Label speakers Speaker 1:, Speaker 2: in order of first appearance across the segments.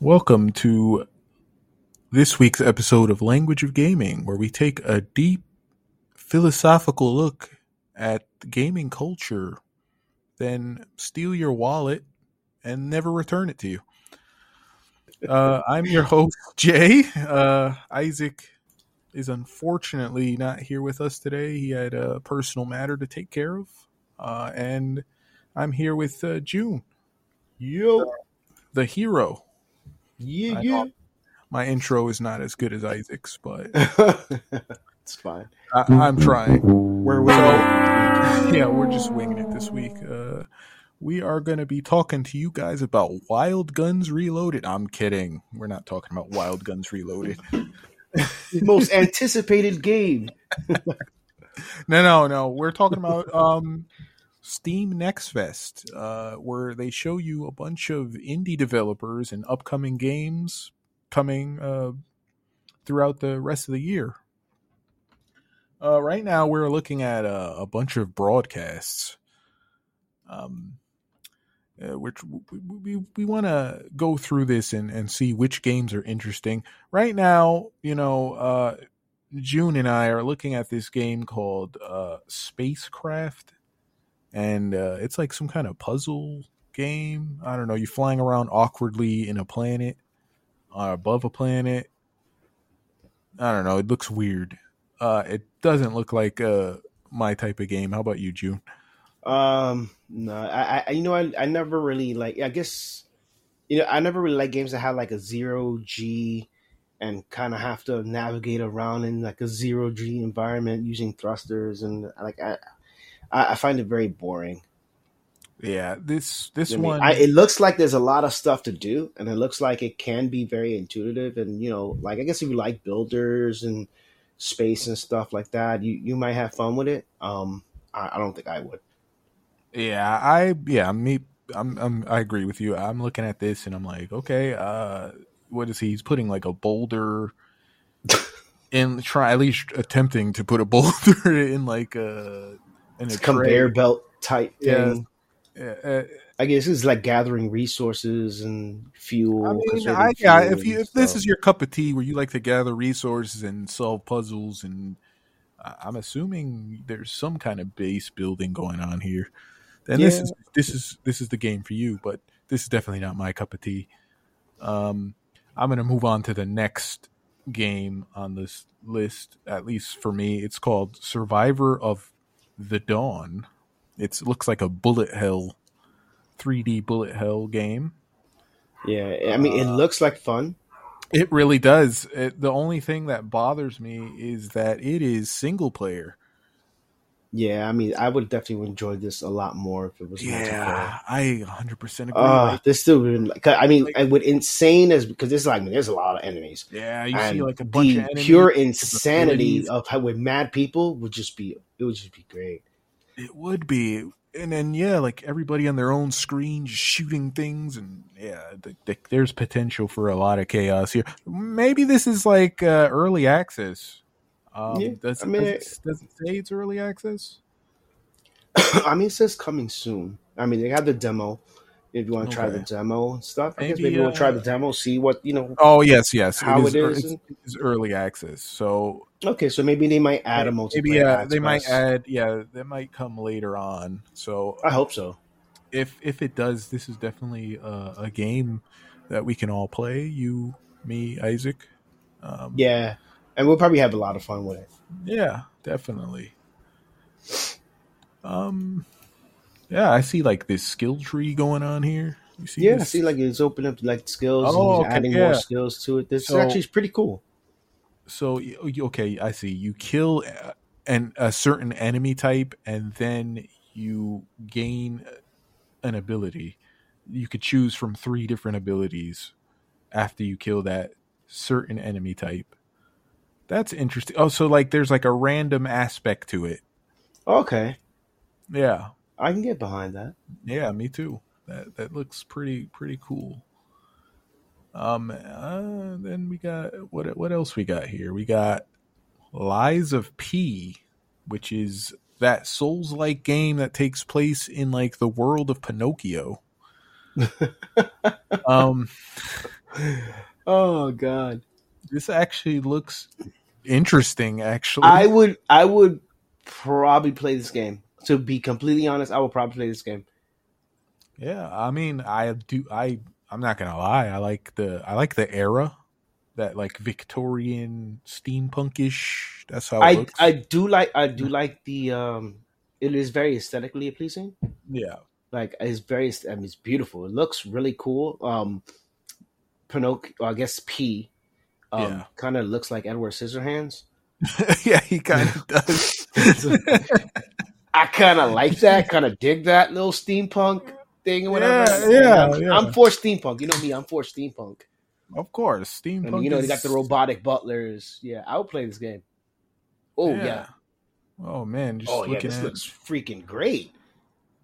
Speaker 1: Welcome to this week's episode of Language of Gaming, where we take a deep philosophical look at gaming culture, then steal your wallet and never return it to you. Uh, I'm your host, Jay. Uh, Isaac is unfortunately not here with us today. He had a personal matter to take care of. Uh, and I'm here with uh, June.
Speaker 2: Yo.
Speaker 1: The hero.
Speaker 2: Yeah,
Speaker 1: I
Speaker 2: yeah.
Speaker 1: My intro is not as good as Isaac's, but
Speaker 2: it's fine.
Speaker 1: I, I'm trying.
Speaker 2: We're with
Speaker 1: yeah, we're just winging it this week. Uh, we are going to be talking to you guys about Wild Guns Reloaded. I'm kidding. We're not talking about Wild Guns Reloaded.
Speaker 2: most anticipated game.
Speaker 1: No, no, no. We're talking about um, Steam Next Fest, uh, where they show you a bunch of indie developers and upcoming games coming uh, throughout the rest of the year. Uh, right now, we're looking at a, a bunch of broadcasts. Um, uh, which we, we, we want to go through this and, and see which games are interesting. Right now, you know, uh, June and I are looking at this game called uh, Spacecraft, and uh, it's like some kind of puzzle game. I don't know. You're flying around awkwardly in a planet, uh, above a planet. I don't know. It looks weird. Uh, it doesn't look like uh, my type of game. How about you, June?
Speaker 2: Um, no, I, I, you know, I, I never really like. I guess, you know, I never really like games that have like a zero G, and kind of have to navigate around in like a zero G environment using thrusters and like I, I I find it very boring.
Speaker 1: Yeah, this this
Speaker 2: I mean,
Speaker 1: one.
Speaker 2: I, it looks like there's a lot of stuff to do, and it looks like it can be very intuitive. And you know, like I guess if you like builders and space and stuff like that, you you might have fun with it. Um, I, I don't think I would.
Speaker 1: Yeah, I yeah, me I'm, I'm I agree with you. I'm looking at this and I'm like, okay, uh what is he? He's putting like a boulder in try at least attempting to put a boulder in like a in
Speaker 2: It's conveyor belt type
Speaker 1: Yeah.
Speaker 2: thing.
Speaker 1: Yeah, uh,
Speaker 2: I guess it's like gathering resources and fuel.
Speaker 1: I mean, I, yeah,
Speaker 2: fuel
Speaker 1: if you if this is your cup of tea, where you like to gather resources and solve puzzles, and I'm assuming there's some kind of base building going on here, then this is this is this is the game for you. But this is definitely not my cup of tea. Um, I'm gonna move on to the next game on this list. At least for me, it's called Survivor of the Dawn. It's, it looks like a bullet hell, 3D bullet hell game.
Speaker 2: yeah, I mean, it
Speaker 1: uh,
Speaker 2: looks like fun.
Speaker 1: It really does. It, the only thing that bothers me is that it is single player.
Speaker 2: Yeah, I mean, I would definitely enjoy this a lot more if it was multiplayer.
Speaker 1: Yeah, I 100% agree.
Speaker 2: Uh,
Speaker 1: Like,
Speaker 2: this still like, I mean,
Speaker 1: Like-
Speaker 2: I would insane as because this is like there's a lot of enemies.
Speaker 1: yeah, you
Speaker 2: and
Speaker 1: see like a bunch
Speaker 2: the
Speaker 1: of enemies,
Speaker 2: pure insanity of how with mad people would just be it would just be great.
Speaker 1: It would be, and then yeah, like everybody on their own screen just shooting things, and yeah, the, the, there's potential for a lot of chaos here. Maybe this is like uh, early access. Um,
Speaker 2: Yeah,
Speaker 1: does,
Speaker 2: I mean,
Speaker 1: does, it, does it say it's early access?
Speaker 2: I mean, it says coming soon. I mean, they have the demo. If you want to try the demo and stuff, I guess
Speaker 1: Maybe,
Speaker 2: maybe we'll try
Speaker 1: uh,
Speaker 2: the demo, see what you know.
Speaker 1: Oh yes, yes.
Speaker 2: How
Speaker 1: it is,
Speaker 2: it is
Speaker 1: it's- early access, so
Speaker 2: Okay, so maybe they might add a multiplayer.
Speaker 1: maybe uh, they might add yeah they might come later on so
Speaker 2: I hope so.
Speaker 1: if if it does this is definitely uh, a game that we can all play you me isaac um,
Speaker 2: Yeah, and we'll probably have a lot of fun with it.
Speaker 1: yeah definitely um yeah i see like this skill tree going on here you see
Speaker 2: Yeah, I see, like it's open up like skills
Speaker 1: Oh,
Speaker 2: and
Speaker 1: okay,
Speaker 2: adding
Speaker 1: yeah.
Speaker 2: more skills to it. This
Speaker 1: So-
Speaker 2: actually is pretty cool.
Speaker 1: so y- okay i see you kill uh, an a certain enemy type and then you gain an ability you could choose from three different abilities after you kill that certain enemy type that's interesting. Oh so like there's like a random aspect to it.
Speaker 2: Okay,
Speaker 1: yeah.
Speaker 2: I can get behind that.
Speaker 1: yeah me too. That that looks pretty pretty cool. Um uh, then we got what what else we got here? We got lies of p which is that souls like game that takes place in like the world of pinocchio. Um
Speaker 2: oh god.
Speaker 1: This actually looks interesting. Actually,
Speaker 2: I would I would probably play this game. To be completely honest, I will probably play this game.
Speaker 1: Yeah, I mean, I do. I I'm not gonna lie. I like the I like the era, that like Victorian steampunkish. That's how it
Speaker 2: I
Speaker 1: looks.
Speaker 2: I do like I do like the um. It is very aesthetically pleasing.
Speaker 1: yeah,
Speaker 2: Like it's very I mean it's beautiful. It looks really cool. Um, Pinocchio, I guess P, um,
Speaker 1: Yeah.
Speaker 2: kind of looks like Edward Scissorhands.
Speaker 1: yeah, he kind of does.
Speaker 2: I kind of like that. Kind of dig that little steampunk thing or whatever.
Speaker 1: Yeah, yeah,
Speaker 2: I'm,
Speaker 1: yeah.
Speaker 2: I'm for steampunk. You know me. I'm for steampunk.
Speaker 1: of course, steampunk.
Speaker 2: you know, they got the robotic butlers. Yeah, I would play this game. Oh yeah.
Speaker 1: Oh man, just
Speaker 2: Oh yeah. This
Speaker 1: at
Speaker 2: looks freaking great.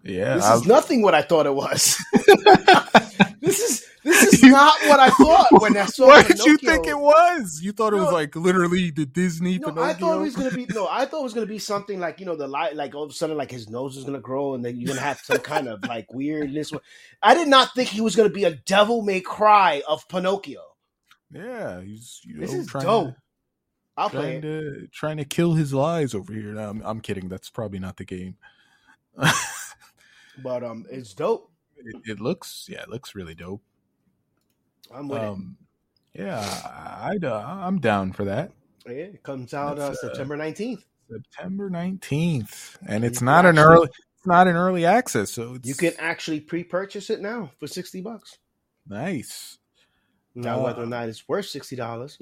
Speaker 1: yeah.
Speaker 2: This
Speaker 1: I-
Speaker 2: is nothing what I thought it was. this is this is not what I thought when I saw. It.
Speaker 1: What did you think it was? You thought it was like literally the Disney
Speaker 2: No,
Speaker 1: Pinocchio?
Speaker 2: I thought it was gonna be no. I thought it was gonna be something like you know the light, like all of a sudden like his nose is gonna grow and then you're gonna have some kind of like weirdness. I did not think he was gonna be a devil may cry of Pinocchio.
Speaker 1: yeah, he's you
Speaker 2: This is
Speaker 1: trying
Speaker 2: dope.
Speaker 1: To,
Speaker 2: I'll play
Speaker 1: trying
Speaker 2: it.
Speaker 1: to trying to kill his lies over here. No, I'm, I'm kidding. That's probably not the game.
Speaker 2: but um, it's dope.
Speaker 1: it, it looks yeah, it looks really dope.
Speaker 2: I'm with
Speaker 1: Um, yeah, I, I I'm down for that.
Speaker 2: it. Yeah, it comes out uh,
Speaker 1: uh,
Speaker 2: September nineteenth.
Speaker 1: September nineteenth, and it's
Speaker 2: You
Speaker 1: not an
Speaker 2: actually-
Speaker 1: early. It's not an early access, so it's
Speaker 2: You can actually pre-purchase it now for sixty bucks.
Speaker 1: nice.
Speaker 2: Now,
Speaker 1: Uh,
Speaker 2: whether or not it's worth sixty dollars,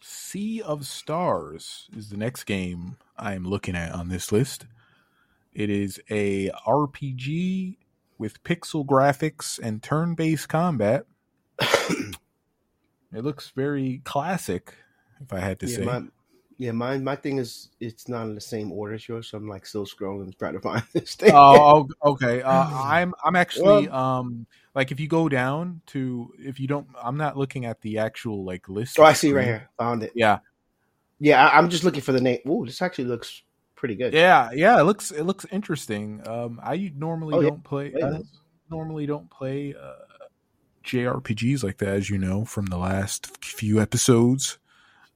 Speaker 1: Sea of Stars is the next game I am looking at on this list. It is a RPG with pixel graphics and turn-based combat. It looks very classic, if I had to
Speaker 2: yeah,
Speaker 1: say.
Speaker 2: my, yeah, my my thing is it's not in the same order as yours, so I'm like still scrolling trying to find this thing.
Speaker 1: oh, oh, okay. Uh, I'm I'm actually um like if you go down to if you don't I'm not looking at the actual like list.
Speaker 2: oh, I see right here. Found it.
Speaker 1: Yeah,
Speaker 2: Yeah, I, I'm just looking for the name. Ooh, this actually looks pretty good.
Speaker 1: yeah, yeah. It looks it looks interesting. Um, I normally
Speaker 2: Oh,
Speaker 1: don't play.
Speaker 2: Play
Speaker 1: I normally don't play uh, JRPGs like that, as you know from the last few episodes.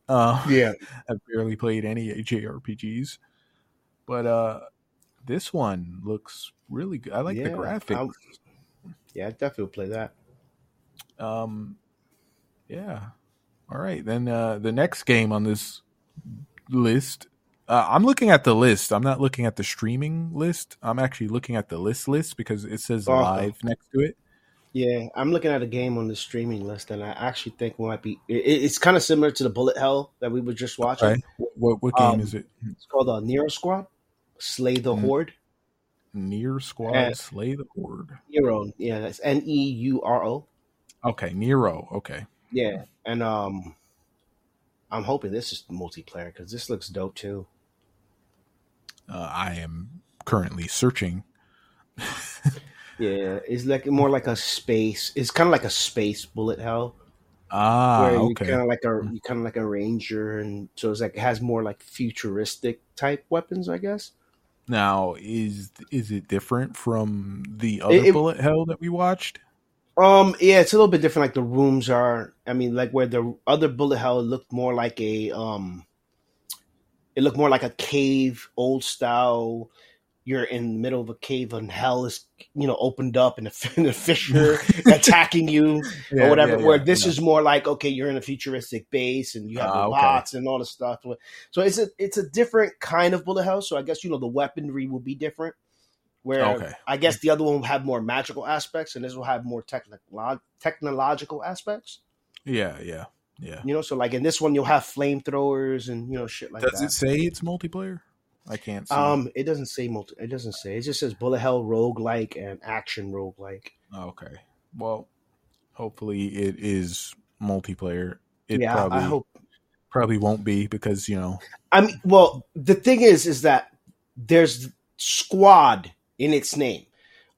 Speaker 1: Uh,
Speaker 2: Yeah,
Speaker 1: I've barely played any JRPGs, but uh, this one looks really good. I like the graphics.
Speaker 2: I'll- yeah, I definitely play that.
Speaker 1: Um, yeah. All right, then uh, the next game on this list. Uh, I'm looking at the list. I'm not looking at the streaming list. I'm actually looking at the list list because it says
Speaker 2: Oh.
Speaker 1: live next to it.
Speaker 2: Yeah, I'm looking at a game on the streaming list, and I actually think it might be. It, it's kind of similar to the Bullet Hell that we were just watching.
Speaker 1: Okay. What what game
Speaker 2: Um,
Speaker 1: is it?
Speaker 2: It's called uh, Neuro Squad, Slay the
Speaker 1: Mm.
Speaker 2: Horde.
Speaker 1: Near Squad
Speaker 2: uh,
Speaker 1: Slay the Horde.
Speaker 2: Neuro, yeah, that's N E U R O.
Speaker 1: Okay, Neuro. Okay.
Speaker 2: Yeah, and um, I'm hoping this is multiplayer because this looks dope too.
Speaker 1: Uh, I am currently searching.
Speaker 2: Yeah, it's like more like a space. It's kind of like a space bullet hell.
Speaker 1: Ah,
Speaker 2: where you
Speaker 1: okay.
Speaker 2: kind of like a you kind of like a ranger, and so it's like it has more like futuristic type weapons, I guess.
Speaker 1: Now, is is it different from the other
Speaker 2: it-
Speaker 1: bullet hell that we watched?
Speaker 2: Um, yeah, it's a little bit different. Like the rooms are, I mean, like where the other bullet hell looked more like a um, it looked more like a cave, old style. You're in the middle of a cave, and hell is you know opened up, and a, and a fissure attacking you. or whatever. where this is more like okay, you're in a futuristic base and you have
Speaker 1: Ah, okay.
Speaker 2: and all the stuff. So it's a it's a different kind of bullet hell. So I guess you know the weaponry will be different. Where
Speaker 1: Okay.
Speaker 2: I guess the other one will have more magical aspects, and this will have more technical technological aspects.
Speaker 1: yeah, yeah, yeah.
Speaker 2: You know, so like in this one, you'll have flamethrowers and you know shit like
Speaker 1: Does
Speaker 2: that.
Speaker 1: Does it say it's multiplayer? I can't see.
Speaker 2: um, it doesn't say multi. It doesn't say. It just says bullet hell roguelike and action roguelike.
Speaker 1: Oh, okay. Well, hopefully it is multiplayer. It
Speaker 2: yeah,
Speaker 1: probably
Speaker 2: I hope
Speaker 1: probably won't be because you know.
Speaker 2: I mean, well, the thing is, is that there's squad in its name.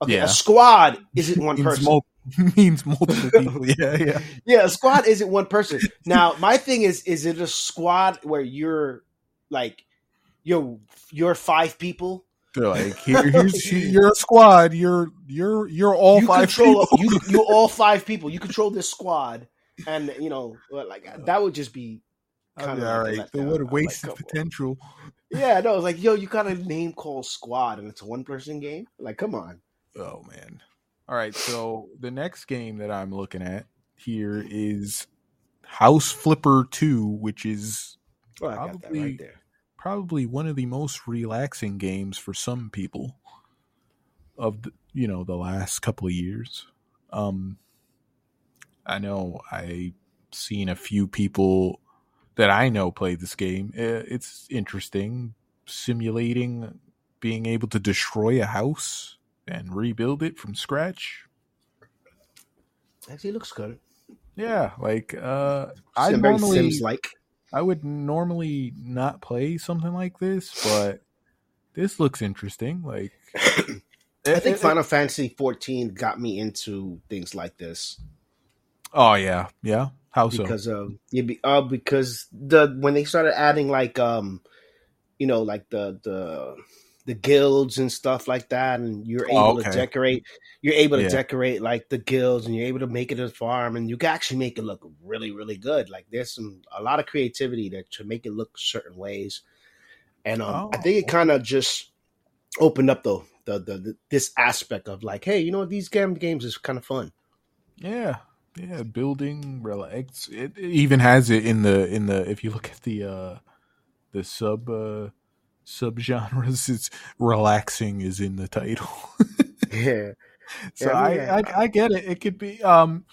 Speaker 2: Okay,
Speaker 1: Yeah.
Speaker 2: a squad isn't one
Speaker 1: means
Speaker 2: person.
Speaker 1: mul- means multiple people. Yeah, yeah.
Speaker 2: yeah, a squad isn't one person. Now, my thing is, is it a squad where you're like, you're you're five people?
Speaker 1: They're like, here, here's you're a squad. You're you're you're all
Speaker 2: you
Speaker 1: five
Speaker 2: control
Speaker 1: people.
Speaker 2: you you all five people. You control this squad, and you know, like that would just be
Speaker 1: kind of all right. So what a waste like, of potential.
Speaker 2: Yeah, no, it's like yo, you got a name called Squad, and it's a one person game. Like, come on.
Speaker 1: Oh man. All right, so the next game that I'm looking at here is House Flipper 2, which is
Speaker 2: oh, probably, right
Speaker 1: probably one of the most relaxing games for some people of the, you know the last couple of years. Um, I know I've seen a few people that I know play this game. It's interesting, simulating being able to destroy a house and rebuild it from scratch.
Speaker 2: Actually, looks good.
Speaker 1: Yeah, like uh, I normally Sims like. I would normally not play something like this, but this looks interesting. Like,
Speaker 2: I think Final Fantasy 14 got me into things like this.
Speaker 1: Oh yeah, yeah. How
Speaker 2: so? Because um, yeah, be, uh, because the when they started adding like um, you know, like the the the guilds and stuff like that, and you're able oh, okay. to decorate. You're able to yeah. decorate like the guilds, and you're able to make it a farm, and you can actually make it look really, really good. Like there's some a lot of creativity there to make it look certain ways, and um, oh. I think it kind of just opened up the, the the, the this aspect of like, hey, you know, these game games is kind of fun.
Speaker 1: Yeah, yeah, building relax. It, it even has it in the in the if you look at the uh the sub uh subgenres it's relaxing is in the title.
Speaker 2: yeah.
Speaker 1: So yeah, I, I, I get it. It could be um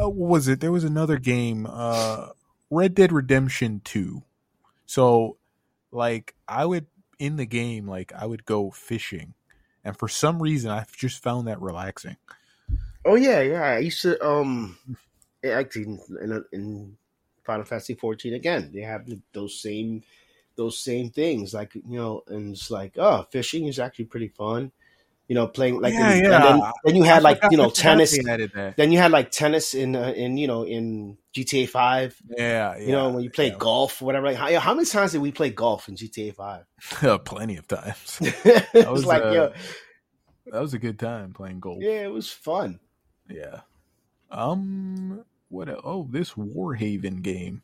Speaker 1: uh, what was it? There was another game uh Red Dead Redemption 2. So like I would in the game like I would go fishing and for some reason I've just found that relaxing.
Speaker 2: Oh yeah, yeah. I used to um actually in, in Final Fantasy 14 again. They have those same those same things. Like you know, and it's like, oh, fishing is actually pretty fun. You know, playing like
Speaker 1: yeah,
Speaker 2: in,
Speaker 1: yeah.
Speaker 2: Then, then, you had like you know tennis. Then you had like tennis in uh, in you know in GTA Five.
Speaker 1: Yeah,
Speaker 2: yeah you know when you play golf, or whatever. Like how, how, many times did we play golf in GTA Five?
Speaker 1: Plenty of times.
Speaker 2: it was like uh, yo,
Speaker 1: that was a good time playing golf.
Speaker 2: Yeah, it was fun.
Speaker 1: Yeah. Um. What? Oh, this Warhaven game.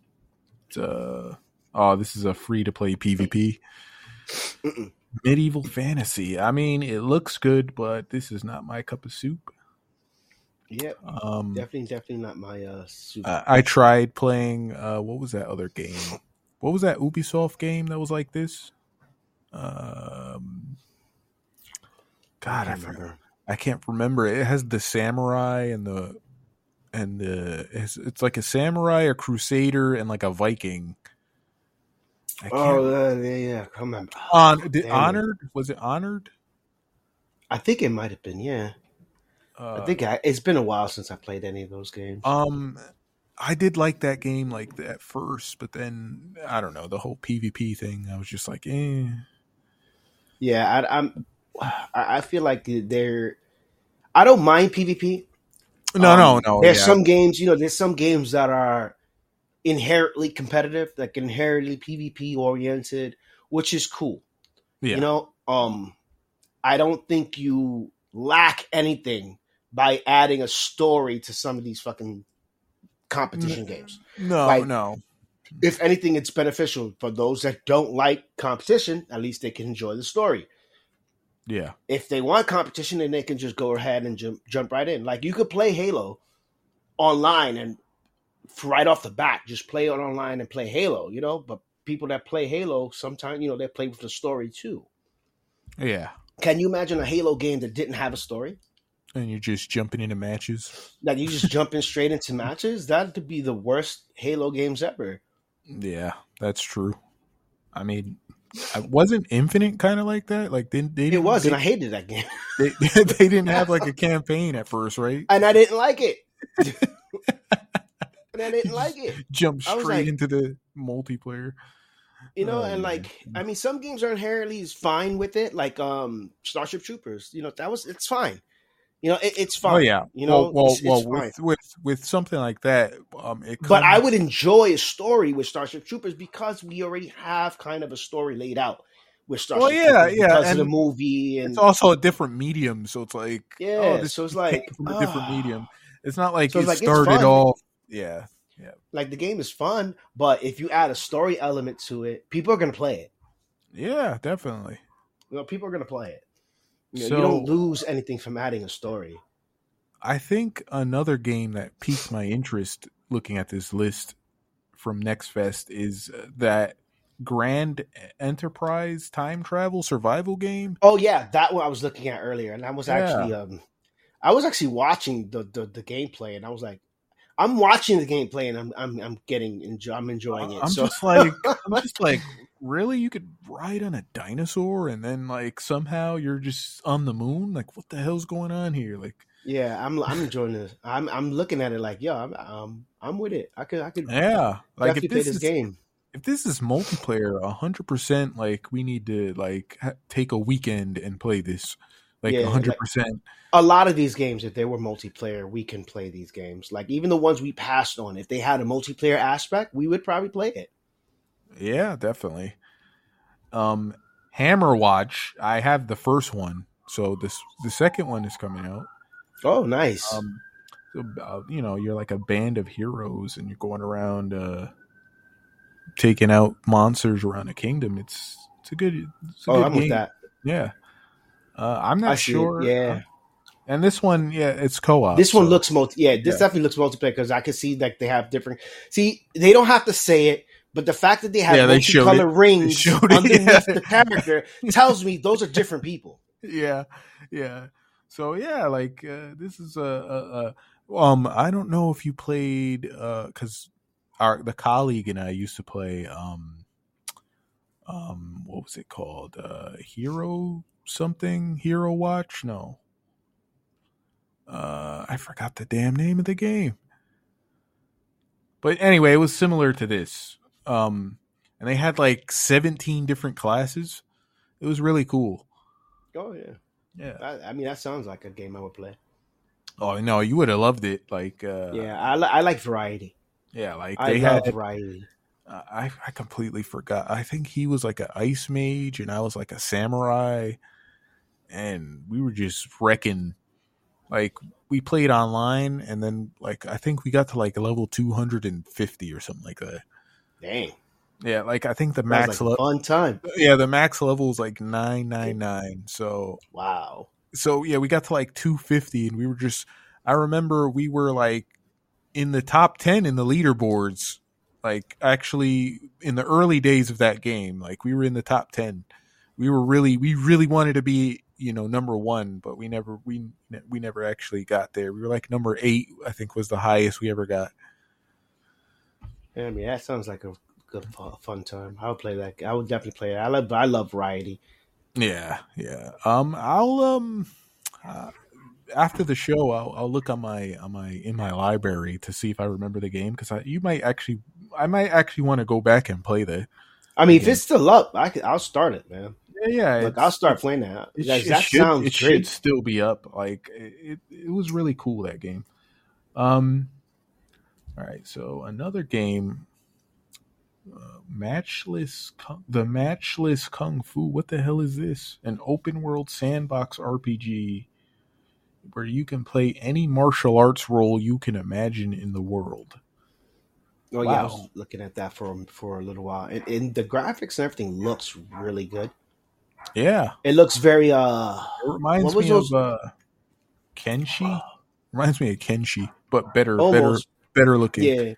Speaker 1: It's uh Oh, this is a free to play PvP. Mm-mm. Medieval fantasy. I mean, it looks good, but this is not my cup of soup.
Speaker 2: Yep. Um, definitely, definitely not my uh, soup.
Speaker 1: I, I tried playing. Uh, what was that other game? What was that Ubisoft game that was like this? Um, God, I, I remember. I can't remember. It has the samurai and the and the it's, it's like a samurai, a crusader, and like a Viking
Speaker 2: oh, yeah, yeah. I remember.
Speaker 1: On did, honored it. was it honored?
Speaker 2: I think it might have been. Yeah. Uh, I think I, it's been a while since I played any of those games.
Speaker 1: Um, I did like that game like at first, but then I don't know the whole PvP thing. I was just like, eh.
Speaker 2: Yeah, I, I'm. I feel like they're. I don't mind PvP.
Speaker 1: No, um, no, no.
Speaker 2: There's yeah. some games, you know, there's some games that are inherently competitive, like inherently PvP oriented, which is cool. Yeah. You know, um, I don't think you lack anything by adding a story to some of these fucking competition games.
Speaker 1: No, like, no.
Speaker 2: If anything, it's beneficial for those that don't like competition. At least they can enjoy the story.
Speaker 1: Yeah.
Speaker 2: If they want competition, then they can just go ahead and jump jump right in. Like you could play Halo online and right off the bat, just play it online and play Halo, you know. But people that play Halo, sometimes you know they play with the story too.
Speaker 1: Yeah.
Speaker 2: Can you imagine a Halo game that didn't have a story?
Speaker 1: And you're just jumping into matches.
Speaker 2: That you just jumping straight into matches? That would be the worst Halo games ever.
Speaker 1: Yeah, that's true. I mean, wasn't Infinite kind of like that? Like they, they
Speaker 2: it was, they, and I hated that game.
Speaker 1: they, they didn't have like a campaign at first, right?
Speaker 2: And I didn't like it. and I didn't like it.
Speaker 1: Jump straight like, into the multiplayer.
Speaker 2: You know, oh, and like I mean, some games are inherently fine with it, like um Starship Troopers. You know, that was it's fine. You know, it, it's oh, fine. Oh
Speaker 1: yeah,
Speaker 2: you know,
Speaker 1: well, well, it's, well with, with, with something like that, um, it.
Speaker 2: Comes... But I would enjoy a story with Starship Troopers because we already have kind of a story laid out with Starship. Well, yeah, Troopers yeah, because and of the movie, and
Speaker 1: it's also a different medium, so it's like,
Speaker 2: yeah, oh, so it's like
Speaker 1: from a different medium. It's not like so it like, started off Yeah. Yeah.
Speaker 2: Like the game is fun, but if you add a story element to it, people are gonna play it.
Speaker 1: Yeah, definitely.
Speaker 2: You know, people are gonna play it. You, know,
Speaker 1: So-
Speaker 2: you don't lose anything from adding a story.
Speaker 1: I think another game that piqued my interest looking at this list from Next Fest is uh, that Grand Enterprise time travel survival game.
Speaker 2: Oh yeah, that one I was looking at earlier, and I was
Speaker 1: Yeah.
Speaker 2: actually um, I was actually watching the, the the gameplay, and I was like, I'm watching the gameplay, and I'm I'm I'm getting enjoy, I'm enjoying it.
Speaker 1: I'm
Speaker 2: so
Speaker 1: just like I'm just like really you could ride on a dinosaur and then like somehow you're just on the moon like what the hell's going on here like
Speaker 2: yeah, I'm I'm enjoying this. I'm I'm looking at it like, yo, I'm um I'm with it. I could I could
Speaker 1: yeah like if
Speaker 2: play
Speaker 1: this
Speaker 2: this
Speaker 1: is
Speaker 2: game.
Speaker 1: if this is multiplayer, hundred percent, like we need to like ha- take a weekend and play this, like
Speaker 2: Yeah,
Speaker 1: hundred
Speaker 2: like-
Speaker 1: percent.
Speaker 2: a lot of these games, if they were multiplayer, we can play these games. Like even the ones we passed on, if they had a multiplayer aspect, we would probably play it.
Speaker 1: Yeah, definitely. Um, Hammerwatch. I have the first one, so this the second one is coming out.
Speaker 2: Oh, nice.
Speaker 1: Um, so, you know, you're like a band of heroes, and you're going around uh, taking out monsters around a kingdom. It's it's a good. It's a
Speaker 2: oh,
Speaker 1: good
Speaker 2: I'm
Speaker 1: game.
Speaker 2: with that.
Speaker 1: Yeah. Uh, I'm not
Speaker 2: I
Speaker 1: sure.
Speaker 2: yeah.
Speaker 1: And this one, yeah, it's co-op.
Speaker 2: This one looks multi. Yeah, this
Speaker 1: Yeah.
Speaker 2: definitely looks multiplayer because I can see like they have different. See, they don't have to say it, but the fact that they have
Speaker 1: Yeah,
Speaker 2: multicolored rings underneath
Speaker 1: yeah.
Speaker 2: the character tells me those are different people.
Speaker 1: yeah, yeah. So yeah, like uh, this is a, a, a um. I don't know if you played uh because our the colleague and I used to play um um what was it called uh Hero something Hero Watch no uh I forgot the damn name of the game. But anyway, it was similar to this. Um and they had like 17 different classes. It was really cool.
Speaker 2: Oh yeah,
Speaker 1: Yeah.
Speaker 2: I, I mean that sounds like a game I would play.
Speaker 1: Oh no, you would have loved it. Like, uh,
Speaker 2: yeah, I, li- I like variety.
Speaker 1: yeah, like
Speaker 2: I
Speaker 1: they
Speaker 2: love
Speaker 1: had.
Speaker 2: variety.
Speaker 1: I I completely forgot. I think he was like an ice mage, and I was like a samurai, and we were just wrecking. Like we played online, and then like I think we got to like level two hundred and fifty or something like that.
Speaker 2: Dang,
Speaker 1: Yeah, like I think the
Speaker 2: max
Speaker 1: max
Speaker 2: like
Speaker 1: level.
Speaker 2: fun time.
Speaker 1: Yeah, the max level is like nine nine nine. So
Speaker 2: Wow.
Speaker 1: so yeah, we got to like 250 and we were just I remember we were like in the top 10 in the leaderboards like actually in the early days of that game like we were in the top 10 we were really we really wanted to be you know number 1 but we never we we never actually got there we were like number 8 I think was the highest we ever got
Speaker 2: Yeah, I mean that sounds like a good fun time. I would play that. I would definitely play it. I love I love variety.
Speaker 1: Yeah, yeah. Um, I'll um, uh, after the show, I'll, I'll look on my on my in my library to see if I remember the game because I you might actually I might actually want to go back and play that.
Speaker 2: I mean, if it's still up, I could, I'll start it, man.
Speaker 1: Yeah, yeah.
Speaker 2: Like I'll start playing that.
Speaker 1: It,
Speaker 2: that
Speaker 1: should,
Speaker 2: sounds
Speaker 1: it should still be up. Like it, it, was really cool that game. Um, all right. So another game, uh, matchless, Kung- the matchless kung fu. What the hell is this? An open world sandbox RPG where you can play any martial arts role you can imagine in the world.
Speaker 2: Oh yeah, I was looking at that for for a little while, and, and the graphics and everything looks really good.
Speaker 1: Yeah,
Speaker 2: It looks very uh,
Speaker 1: it reminds
Speaker 2: What was
Speaker 1: me
Speaker 2: those-
Speaker 1: of uh, Kenshi. Reminds me of Kenshi, but better,
Speaker 2: almost
Speaker 1: better, better looking.
Speaker 2: yeah.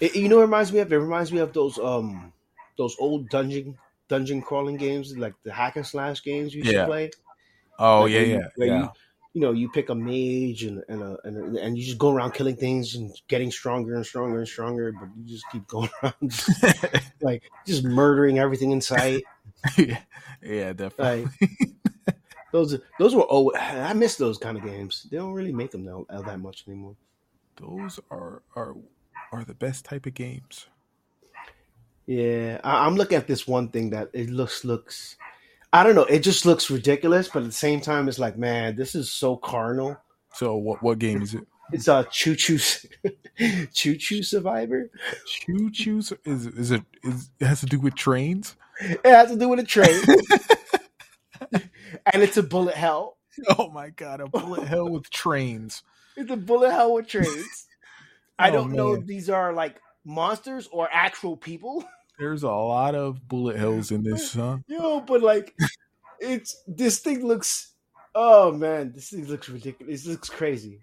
Speaker 2: It, you know, what it reminds me of it reminds me of those um those old dungeon dungeon crawling games, like the hack and slash games you used
Speaker 1: Yeah.
Speaker 2: to play.
Speaker 1: Oh
Speaker 2: Like,
Speaker 1: yeah,
Speaker 2: you-
Speaker 1: yeah, yeah.
Speaker 2: You, you know, you pick a mage and and a, and, a, and you just go around killing things and getting stronger and stronger and stronger, but you just keep going around, like just murdering everything in sight.
Speaker 1: yeah, yeah, definitely.
Speaker 2: Like those, those were oh, I miss those kind of games. They don't really make them now uh, that much anymore.
Speaker 1: Those are are are the best type of games.
Speaker 2: Yeah, I, I'm looking at this one thing that it looks looks. I don't know. It just looks ridiculous, but at the same time, it's like, man, this is so carnal.
Speaker 1: So what what game is it?
Speaker 2: It's a choo choo, choo choo survivor.
Speaker 1: Choo choo is is it is it has to do with trains?
Speaker 2: It has to do with a train, and it's a bullet hell.
Speaker 1: Oh my god, a bullet hell with trains.
Speaker 2: It's a bullet hell with trains. I
Speaker 1: Oh,
Speaker 2: don't know if these are like monsters or actual people.
Speaker 1: There's a lot of bullet hells in this, huh?
Speaker 2: Yo, but like, it's this thing looks. Oh man, this thing looks ridiculous. It looks crazy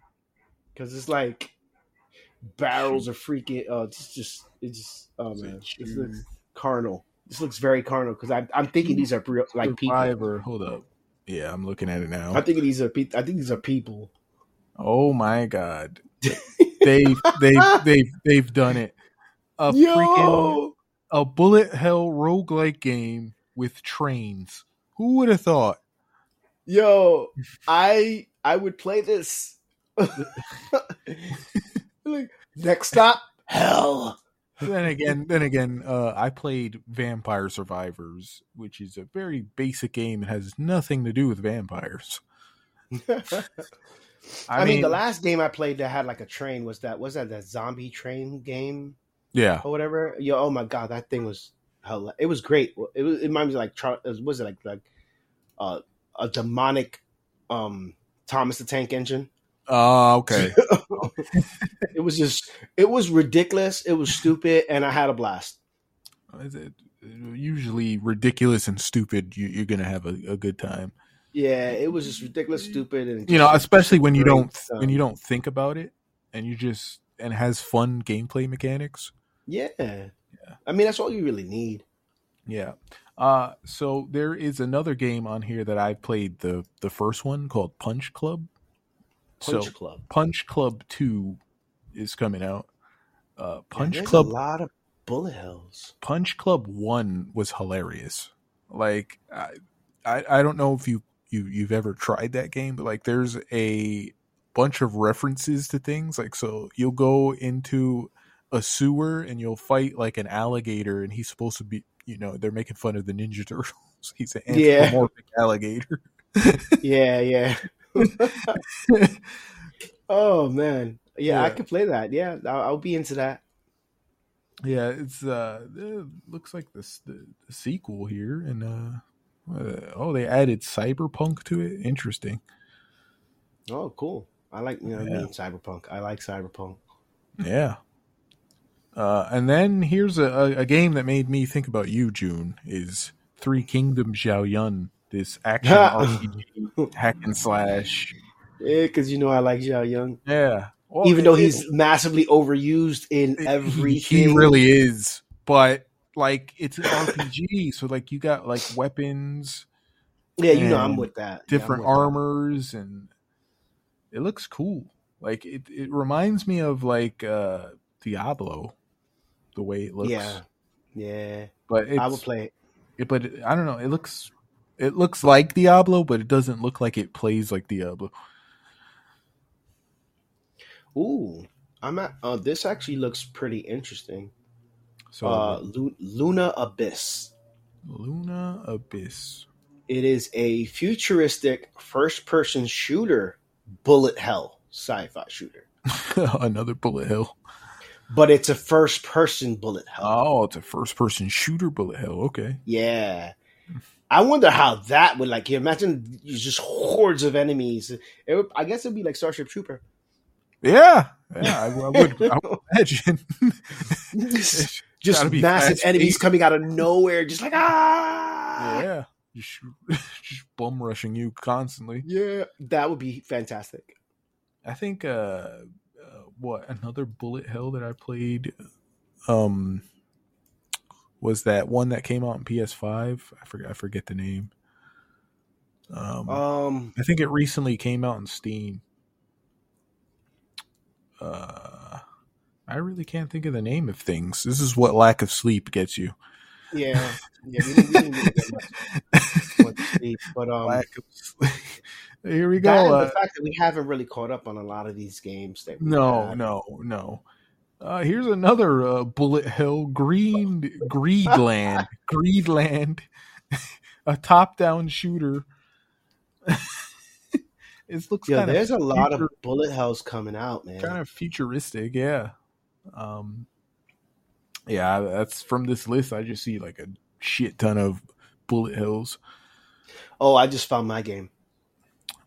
Speaker 2: because it's like barrels are freaking. Oh, it's just it's just. Oh
Speaker 1: it
Speaker 2: man, this
Speaker 1: you?
Speaker 2: looks carnal. This looks very carnal because I'm I'm thinking these are real, like people.
Speaker 1: Survivor. Hold up. Yeah, I'm looking at it now.
Speaker 2: I'm thinking these are pe- I think these are people.
Speaker 1: Oh my god. They've they've they've they've done it. A freaking
Speaker 2: Yo,
Speaker 1: a bullet hell roguelike game with trains. Who would have thought?
Speaker 2: yo, I I would play this. like next stop, hell.
Speaker 1: Then again, then again, uh, I played Vampire Survivors, which is a very basic game. It has nothing to do with vampires.
Speaker 2: I, mean, the last game I played that had like a train was that was that that zombie train game
Speaker 1: yeah,
Speaker 2: or whatever. Yo, oh my god, that thing was hell. It was great. It was. It reminds me like Char- was it like like uh, a demonic um Thomas the Tank Engine.
Speaker 1: Oh, okay.
Speaker 2: it was just it was ridiculous. It was stupid, and I had a blast.
Speaker 1: Usually ridiculous and stupid, you, you're gonna have a, a good time.
Speaker 2: Yeah, it was just ridiculous, stupid, and
Speaker 1: You know, especially when you
Speaker 2: great
Speaker 1: don't
Speaker 2: stuff.
Speaker 1: when you don't think about it, and you just and has fun gameplay mechanics.
Speaker 2: Yeah. I mean that's all you really need.
Speaker 1: Yeah. Uh, so there is another game on here that I played the the first one called Punch Club.
Speaker 2: Punch
Speaker 1: so
Speaker 2: Club.
Speaker 1: Punch Club Two is coming out. Uh, Punch
Speaker 2: there's
Speaker 1: Club
Speaker 2: a lot of bullet hells.
Speaker 1: Punch Club One was hilarious. Like I, I, I don't know if you you you've ever tried that game, but like there's a bunch of references to things. Like so, you'll go into a sewer and you'll fight like an alligator, and he's supposed to be, you know, they're making fun of the Ninja Turtles. He's an
Speaker 2: Yeah.
Speaker 1: anthropomorphic alligator.
Speaker 2: Yeah, yeah. oh man, yeah, I
Speaker 1: Yeah.
Speaker 2: could play that. Yeah, I'll, I'll be into that.
Speaker 1: yeah, it's uh, it looks like this the, the sequel here, and uh, uh, oh, they added cyberpunk to it. Interesting.
Speaker 2: Oh, cool. I like you know
Speaker 1: Yeah.
Speaker 2: me and cyberpunk. I like cyberpunk.
Speaker 1: Yeah. Uh, and then here's a, a, a game that made me think about you, June, is Three Kingdoms Zhao Yun, this action RPG hack and slash.
Speaker 2: Yeah, because you know I like Zhao Yun,
Speaker 1: Yeah. Well,
Speaker 2: even though he's massively overused in
Speaker 1: it-
Speaker 2: everything.
Speaker 1: He really is. But like it's an RPG, so like you got like weapons,
Speaker 2: yeah, you know I'm with that. Yeah, I'm
Speaker 1: different
Speaker 2: that.
Speaker 1: armors, and it looks cool. Like it, it reminds me of like uh Diablo, the way it looks.
Speaker 2: Yeah, yeah.
Speaker 1: But it's,
Speaker 2: I will play it.
Speaker 1: it, but I don't know. It looks it looks like Diablo, but it doesn't look like it plays like Diablo.
Speaker 2: Ooh, I'm at. Uh, this actually looks pretty interesting.
Speaker 1: So
Speaker 2: Uh, Lu- Luna Abyss.
Speaker 1: Luna Abyss.
Speaker 2: It is a futuristic first-person shooter, bullet hell sci-fi shooter,
Speaker 1: Another bullet hell.
Speaker 2: but it's a first-person bullet hell.
Speaker 1: Oh, it's a first person shooter bullet hell. Okay.
Speaker 2: Yeah. I wonder how that would like. You imagine just hordes of enemies. It would, I guess it'd be like Starship Trooper.
Speaker 1: Yeah. Yeah, I, I would, I would imagine.
Speaker 2: just
Speaker 1: Gotta
Speaker 2: massive enemies
Speaker 1: paced.
Speaker 2: coming out of nowhere, just like ah.
Speaker 1: yeah. Just, just bum rushing you constantly.
Speaker 2: Yeah, that would be fantastic.
Speaker 1: I think uh, uh what another bullet hell that I played um was that one that came out in PS5. I forget I forget the name. Um
Speaker 2: Um,
Speaker 1: I think it recently came out in Steam. Uh I really can't think of the name of things. This is what lack of sleep gets you.
Speaker 2: yeah, yeah, we didn't, we didn't get much, much sleep, but um,
Speaker 1: lack of sleep. Here we go.
Speaker 2: the
Speaker 1: Uh,
Speaker 2: fact that we haven't really caught up on a lot of these games. That
Speaker 1: no,
Speaker 2: had.
Speaker 1: no, no. Uh, here's another uh, bullet hell green greedland greedland. A top-down shooter. It looks
Speaker 2: Yeah, there's a lot of bullet hells coming out, man.
Speaker 1: kind of futuristic yeah. Um yeah that's from this list i just see like a shit ton of bullet hells
Speaker 2: Oh, I just found my game.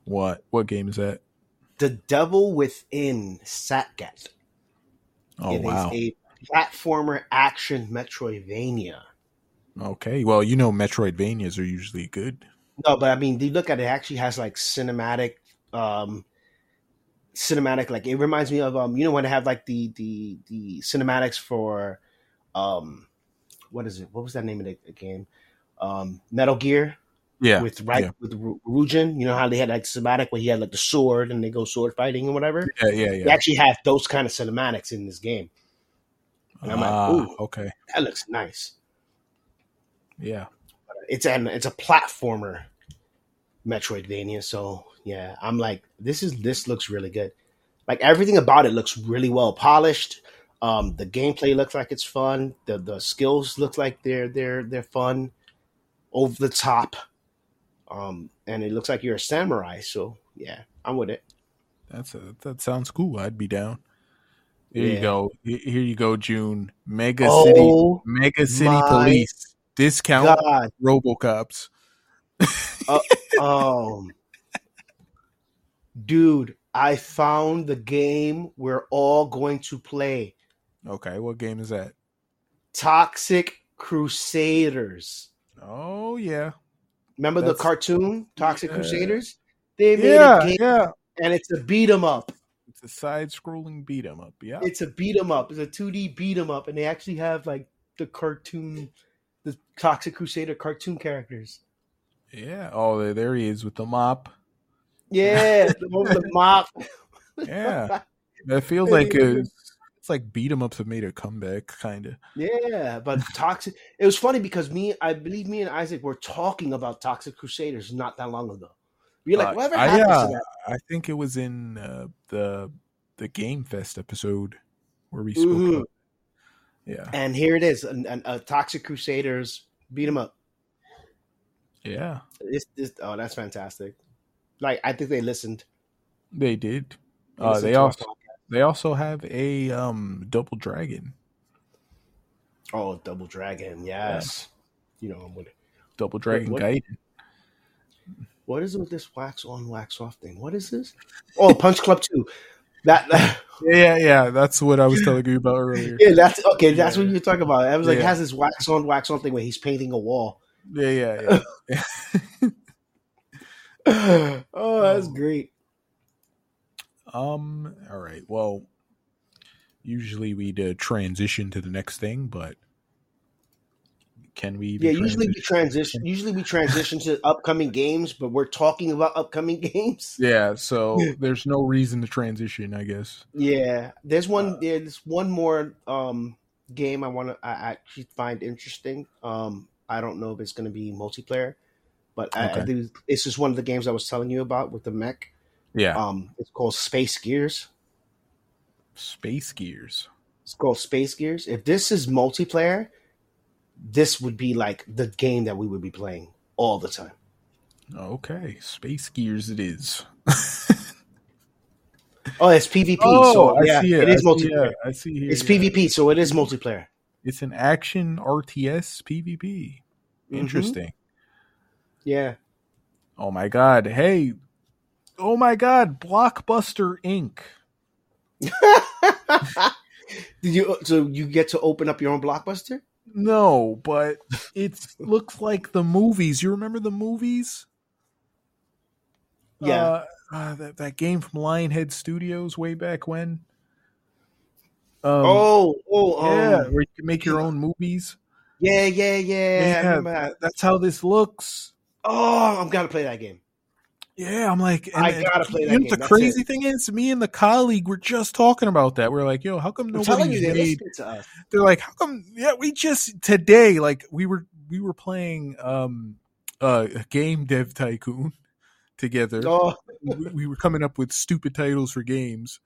Speaker 1: what? What game is that?
Speaker 2: The Devil Within Satgat.
Speaker 1: Oh
Speaker 2: It is
Speaker 1: wow.
Speaker 2: a platformer action Metroidvania.
Speaker 1: Okay. Well, you know Metroidvanias are usually good.
Speaker 2: No, but I mean, you look at it, it actually has like cinematic, um, cinematic. Like it reminds me of um, you know, when they have like the the the cinematics for, um, what is it? What was that name of the, the game? Um, Metal Gear
Speaker 1: Yeah.
Speaker 2: with right
Speaker 1: yeah.
Speaker 2: with Ru- Rujin. You know how they had like cinematic where he had like the sword and they go sword fighting and whatever.
Speaker 1: Yeah, yeah, yeah.
Speaker 2: They actually have those kind of cinematics in this game. And I'm like,
Speaker 1: Ah,
Speaker 2: ooh.
Speaker 1: okay.
Speaker 2: That looks nice.
Speaker 1: Yeah.
Speaker 2: it's an it's a platformer Metroidvania. So yeah, I'm like, this is this looks really good. Like everything about it looks really well polished. Um, the gameplay looks like it's fun. The the skills look like they're they're they're fun, over the top. Um, and it looks like you're a samurai. So yeah, I'm with it.
Speaker 1: That's a, that sounds cool. I'd be down. Here you go. Here you go, June. Mega City
Speaker 2: Oh
Speaker 1: Mega City Police. Discount
Speaker 2: God!
Speaker 1: Robocops.
Speaker 2: Um, dude, I found the game we're all going to play.
Speaker 1: Okay, what game is that?
Speaker 2: Toxic Crusaders.
Speaker 1: Oh yeah.
Speaker 2: Remember
Speaker 1: That's-
Speaker 2: the cartoon Toxic
Speaker 1: Yeah.
Speaker 2: Crusaders? They made
Speaker 1: Yeah,
Speaker 2: a game
Speaker 1: yeah.
Speaker 2: and it's a beat 'em up.
Speaker 1: It's a side scrolling beat 'em up. Yeah.
Speaker 2: It's a beat 'em up. It's a 2D beat 'em up and they actually have like the cartoon the Toxic Crusader cartoon characters.
Speaker 1: Yeah. Oh, there, there he is with the mop.
Speaker 2: Yeah, the with the mop.
Speaker 1: Yeah. That feels like a, it's like beat 'em ups have made a comeback, kind of.
Speaker 2: Yeah, but Toxic it was funny because me I believe me and Isaac were talking about Toxic Crusaders not that long ago. We were like,
Speaker 1: Uh,
Speaker 2: whatever
Speaker 1: I,
Speaker 2: happened
Speaker 1: uh,
Speaker 2: to that?
Speaker 1: I think it was in uh, the the Game Fest episode where we spoke.
Speaker 2: Mhm.
Speaker 1: Yeah.
Speaker 2: And here it is, an, an, a Toxic Crusaders beat 'em up.
Speaker 1: Yeah.
Speaker 2: This, this, oh, that's fantastic. Like, I think they listened.
Speaker 1: They did.
Speaker 2: They
Speaker 1: Uh,
Speaker 2: listened
Speaker 1: they also they also have a um double dragon.
Speaker 2: Oh, Double Dragon, yes. You know, I'm with it.
Speaker 1: Double dragon
Speaker 2: what-
Speaker 1: Gaiden.
Speaker 2: What is it with this wax on, wax off thing? What is this? Oh, Punch Club 2. That, that
Speaker 1: Yeah, yeah, yeah. That's what I was telling you about earlier.
Speaker 2: yeah, that's okay. That's what you're talking about. I was like,
Speaker 1: Yeah.
Speaker 2: has this wax on, wax on thing where he's painting a wall.
Speaker 1: Yeah, yeah, yeah.
Speaker 2: oh, that's
Speaker 1: Um,
Speaker 2: great.
Speaker 1: Um. All right. Well, usually we'd uh, transition to the next thing, but can we?
Speaker 2: Yeah, usually we
Speaker 1: transition?
Speaker 2: Usually we transition to upcoming games, but we're talking about upcoming games.
Speaker 1: Yeah. So there's no reason to transition, I guess.
Speaker 2: Yeah, there's
Speaker 1: Uh,
Speaker 2: one. There's one more um, game I want to. I actually find interesting. Um, I don't know if it's going to be multiplayer, but I, I
Speaker 1: Okay.
Speaker 2: do. This is one of the games I was telling you about with the mech.
Speaker 1: Yeah.
Speaker 2: Um, it's called Space Gears.
Speaker 1: Space Gears.
Speaker 2: It's called Space Gears. If this is multiplayer, this would be like the game that we would be playing all the time.
Speaker 1: Okay, Space Gears. It is.
Speaker 2: Oh, it's PvP.
Speaker 1: oh,
Speaker 2: so
Speaker 1: I
Speaker 2: yeah,
Speaker 1: see it.
Speaker 2: it is
Speaker 1: I see,
Speaker 2: multiplayer.
Speaker 1: yeah, I see here.
Speaker 2: It's
Speaker 1: yeah.
Speaker 2: PvP, so it is multiplayer.
Speaker 1: It's an action RTS PvP.
Speaker 2: Mm-hmm.
Speaker 1: Interesting.
Speaker 2: Yeah.
Speaker 1: Oh my god. Hey. Oh my god. Blockbuster Inc.
Speaker 2: Did you? So you get to open up your own blockbuster?
Speaker 1: No, but it looks like the movies. You remember the movies?
Speaker 2: Yeah.
Speaker 1: Uh, uh, that that game from Lionhead Studios way back when. Um,
Speaker 2: oh, oh,
Speaker 1: yeah,
Speaker 2: um,
Speaker 1: where you can make your own movies.
Speaker 2: yeah, yeah, yeah.
Speaker 1: Yeah,
Speaker 2: that.
Speaker 1: that's how this looks.
Speaker 2: Oh, I'm gonna play that game.
Speaker 1: Yeah, I'm like,
Speaker 2: I
Speaker 1: and-
Speaker 2: gotta play
Speaker 1: you
Speaker 2: that
Speaker 1: know
Speaker 2: game,
Speaker 1: The
Speaker 2: that's
Speaker 1: crazy thing is, me and the colleague were just talking about that. We're like, yo, how come
Speaker 2: you, they
Speaker 1: made?
Speaker 2: listened to us.
Speaker 1: They're like, how come? Yeah, we just today, like, we were we were playing um uh game dev tycoon together.
Speaker 2: Oh,
Speaker 1: we, we were coming up with stupid titles for games,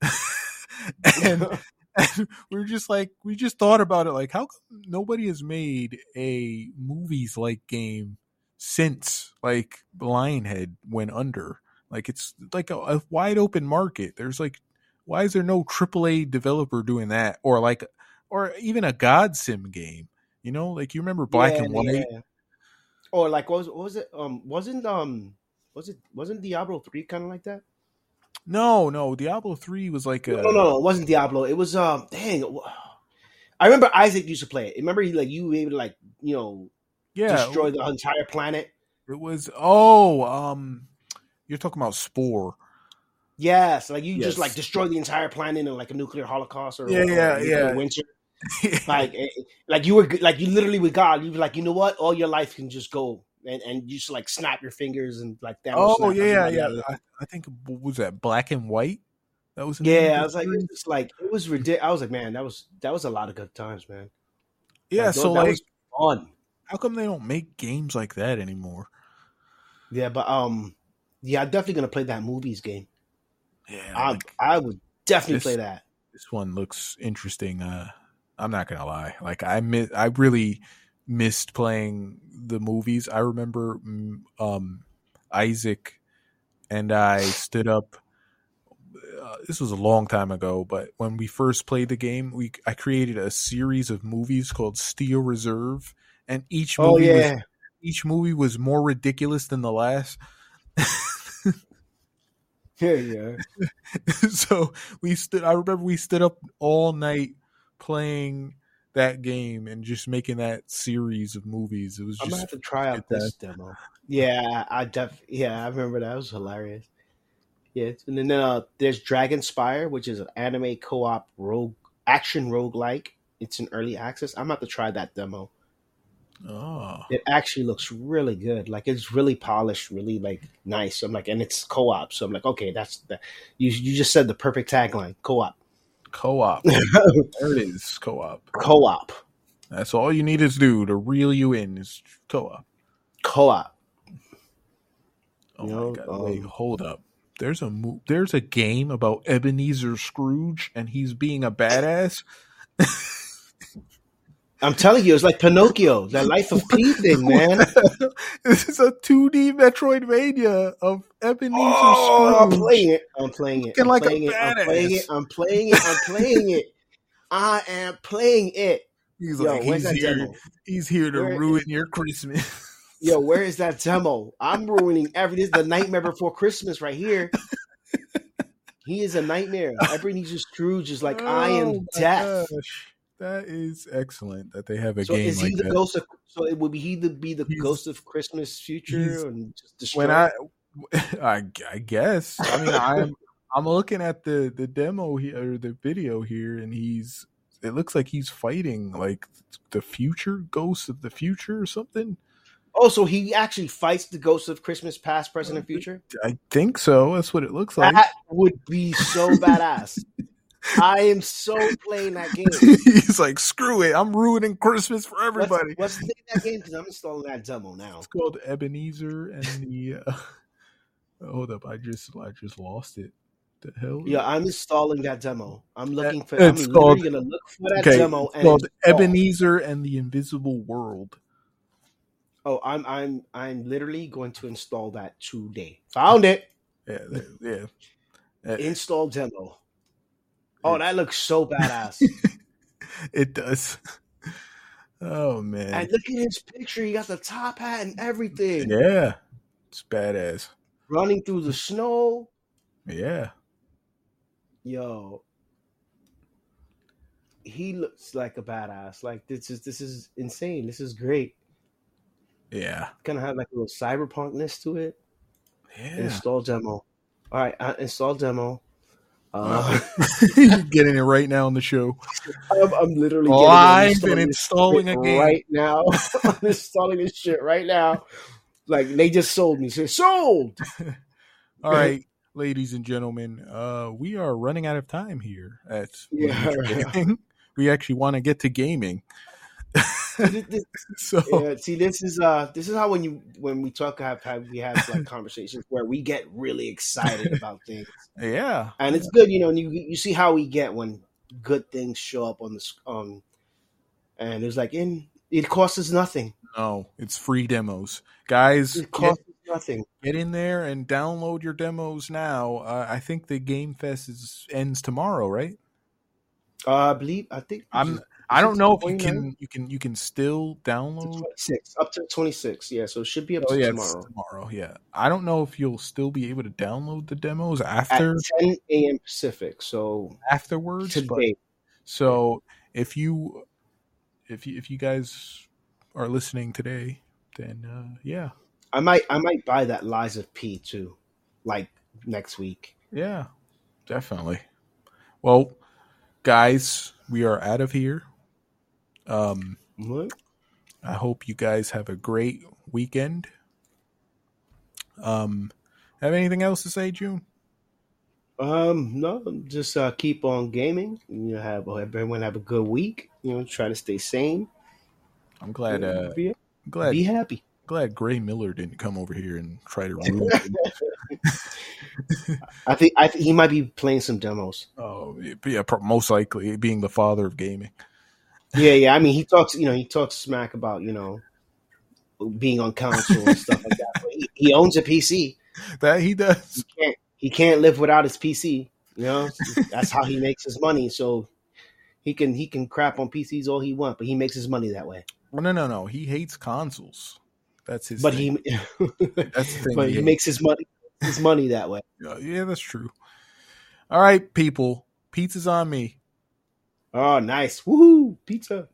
Speaker 1: and, and we are just like, we just thought about it, like, how come nobody has made a movies like game since like Lionhead went under? Like, it's like a, a wide open market. There's like, why is there no AAA developer doing that, or like, or even a God Sim game? You know, like you remember Black
Speaker 2: yeah,
Speaker 1: and White.
Speaker 2: yeah. Or like, what was, what was it? Um, wasn't um, was it wasn't Diablo three kind of like that?
Speaker 1: No, no, Diablo three was like a
Speaker 2: No, no, no, it wasn't Diablo. It was um, dang. I remember Isaac used to play it. Remember, he like you were able to like you know
Speaker 1: yeah.
Speaker 2: destroy the entire planet.
Speaker 1: It was oh um, you're talking about Spore.
Speaker 2: Yes, like you
Speaker 1: Yes.
Speaker 2: just like destroy the entire planet in like a nuclear holocaust or
Speaker 1: Yeah,
Speaker 2: or
Speaker 1: yeah,
Speaker 2: nuclear
Speaker 1: yeah.
Speaker 2: winter. Like, eh, like you were like you literally with God. You were like, you know what? All your life can just go, and and you just like snap your fingers and like that.
Speaker 1: oh yeah, yeah. I, I think was that Black and White? That was the name of
Speaker 2: Yeah, I was like, it was like it was ridiculous. I was like, man, that was that was a lot of good times, man.
Speaker 1: yeah.
Speaker 2: Like,
Speaker 1: so
Speaker 2: that
Speaker 1: like,
Speaker 2: was fun.
Speaker 1: How come they don't make games like that anymore?
Speaker 2: Yeah, but um, yeah, I'm definitely gonna play that movies game.
Speaker 1: Yeah,
Speaker 2: I
Speaker 1: like,
Speaker 2: I would definitely
Speaker 1: this-
Speaker 2: play that.
Speaker 1: this one looks interesting. Uh, I'm not gonna lie. Like I miss, I really missed playing the movies. I remember um, Isaac and I stood up. Uh, this was a long time ago, but when we first played the game, we I created a series of movies called Steel Reserve, and each
Speaker 2: Oh
Speaker 1: movie
Speaker 2: yeah,
Speaker 1: was, each movie was more ridiculous than the last.
Speaker 2: yeah, yeah.
Speaker 1: so we stood. I remember we stood up all night playing that game and just making that series of movies. It was
Speaker 2: I'm gonna
Speaker 1: just
Speaker 2: have to try out this demo. Yeah, I def yeah, I remember that. It was hilarious. Yeah, and then uh, there's Dragon Spire, which is an anime co-op rogue action roguelike. It's an early access. I'm about to try that demo.
Speaker 1: Oh
Speaker 2: It actually looks really good. Like it's really polished, really like nice. I'm like, and it's co-op, so I'm like, okay, that's the you. You just said the perfect tagline: co-op,
Speaker 1: co-op. there it is, co-op.
Speaker 2: co-op,
Speaker 1: That's all you need to do to reel you in is co-op.
Speaker 2: co-op.
Speaker 1: Oh
Speaker 2: You
Speaker 1: my
Speaker 2: know,
Speaker 1: god! Wait,
Speaker 2: um,
Speaker 1: hold up. There's a mo- there's a game about Ebenezer Scrooge and he's being a badass.
Speaker 2: I'm telling you, it's like Pinocchio, the Lies of P thing, man.
Speaker 1: this is a 2D Metroidvania of Ebenezer
Speaker 2: Oh, I'm playing it. I'm playing it. I'm
Speaker 1: like
Speaker 2: playing it. I'm playing it. I'm playing it. I'm playing it. I am playing it.
Speaker 1: He's
Speaker 2: Yo,
Speaker 1: like he's
Speaker 2: that
Speaker 1: here.
Speaker 2: demo?
Speaker 1: He's here to
Speaker 2: Where
Speaker 1: ruin your Christmas.
Speaker 2: Yo, where is that demo? I'm ruining every. This is the Nightmare Before Christmas right here. He is a nightmare. Ebenezer Scrooge is like, I
Speaker 1: Oh
Speaker 2: am death.
Speaker 1: gosh. That is excellent that they have a
Speaker 2: So
Speaker 1: game
Speaker 2: is he
Speaker 1: like
Speaker 2: the
Speaker 1: that.
Speaker 2: ghost of? So it would be he the be the
Speaker 1: He's-
Speaker 2: ghost of Christmas future and just destroy.
Speaker 1: when I, I, I guess. I mean, I'm I'm looking at the the demo here or the video here, and he's. It looks like he's fighting like the future ghosts of the future or something.
Speaker 2: oh, so he actually fights the ghosts of Christmas past, present, and future.
Speaker 1: I think so. That's what it looks like.
Speaker 2: That would be so badass. I am so playing that game.
Speaker 1: he's like, screw it. I'm ruining Christmas for everybody.
Speaker 2: what's the name of that game? Because I'm installing that demo now.
Speaker 1: It's called Ebenezer and the. Uh, hold up, I just I just lost it. The hell?
Speaker 2: Yeah, I'm installing that demo. I'm looking for.
Speaker 1: It's
Speaker 2: I'm
Speaker 1: called-
Speaker 2: literally gonna look for that
Speaker 1: okay.
Speaker 2: demo
Speaker 1: It's
Speaker 2: and
Speaker 1: called
Speaker 2: install.
Speaker 1: Ebenezer and the Invisible World.
Speaker 2: Oh, I'm I'm I'm literally going to install that today. Found it.
Speaker 1: Yeah, yeah. Uh,
Speaker 2: Install demo. Oh, that looks so badass.
Speaker 1: it does. Oh man.
Speaker 2: and look at his picture. He got the top hat and everything.
Speaker 1: Yeah, it's badass.
Speaker 2: Running through the snow.
Speaker 1: Yeah,
Speaker 2: Yo. He looks like a badass. Like this is this is insane. This is great.
Speaker 1: yeah,
Speaker 2: Kind of have like a little cyberpunkness to it.
Speaker 1: yeah.
Speaker 2: Install demo. All right, install demo. Uh,
Speaker 1: You're getting it right now on the show.
Speaker 2: I'm, I'm literally
Speaker 1: Live
Speaker 2: getting it
Speaker 1: and installing a game.
Speaker 2: right now. I'm installing this shit right now. Like they just sold me. Sold.
Speaker 1: All right, ladies and gentlemen, uh, we are running out of time here at
Speaker 2: Yeah.
Speaker 1: We actually want to get to gaming, so
Speaker 2: yeah, see, this is uh, this is how when you when we talk have, have we have like conversations where we get really excited about things,
Speaker 1: yeah,
Speaker 2: and it's good, you know. And you you see how we get when good things show up on the um, and it's like in it costs us nothing.
Speaker 1: no, it's free demos, guys.
Speaker 2: It
Speaker 1: Get,
Speaker 2: costs us nothing.
Speaker 1: get in there and download your demos now. Uh, I think the Game Fest is ends tomorrow, right?
Speaker 2: Uh, I believe I think
Speaker 1: I'm. I don't know if you can you can you can still download
Speaker 2: twenty six up to twenty six. Yeah, so it should be up
Speaker 1: Oh
Speaker 2: to
Speaker 1: yeah,
Speaker 2: tomorrow
Speaker 1: tomorrow. Yeah, I don't know if you'll still be able to download the demos
Speaker 2: at
Speaker 1: after
Speaker 2: ten a.m. Pacific. So
Speaker 1: afterwards. But
Speaker 2: today,
Speaker 1: so if you if you if you guys are listening today, then uh, yeah,
Speaker 2: I might I might buy that Lies of P too, like next week.
Speaker 1: yeah, definitely. Well, guys, we are out of here. Um,
Speaker 2: What?
Speaker 1: I hope you guys have a great weekend. Um, have anything else to say, June?
Speaker 2: Um, no, just uh, keep on gaming. You know, have everyone have a good week. You know, try to stay sane.
Speaker 1: I'm glad. Uh,
Speaker 2: be,
Speaker 1: glad.
Speaker 2: be happy.
Speaker 1: glad Gray Miller didn't come over here and try to ruin.
Speaker 2: I think I think he might be playing some demos.
Speaker 1: oh, yeah, most likely being the father of gaming.
Speaker 2: Yeah, yeah. I mean, he talks. You know, he talks smack about you know being on console and stuff like that. But he, he owns a PC.
Speaker 1: That he does.
Speaker 2: He can't. He can't live without his PC. You know, that's how he makes his money. So he can he can crap on PCs all he wants, but he makes his money that way.
Speaker 1: Well, no, no, no. He hates consoles. That's his.
Speaker 2: But
Speaker 1: thing.
Speaker 2: he,
Speaker 1: That's the thing.
Speaker 2: but
Speaker 1: he
Speaker 2: he makes his money his money that way.
Speaker 1: Yeah, yeah, that's true. All right, people. Pizza's on me.
Speaker 2: Oh, nice! Woohoo! Pizza.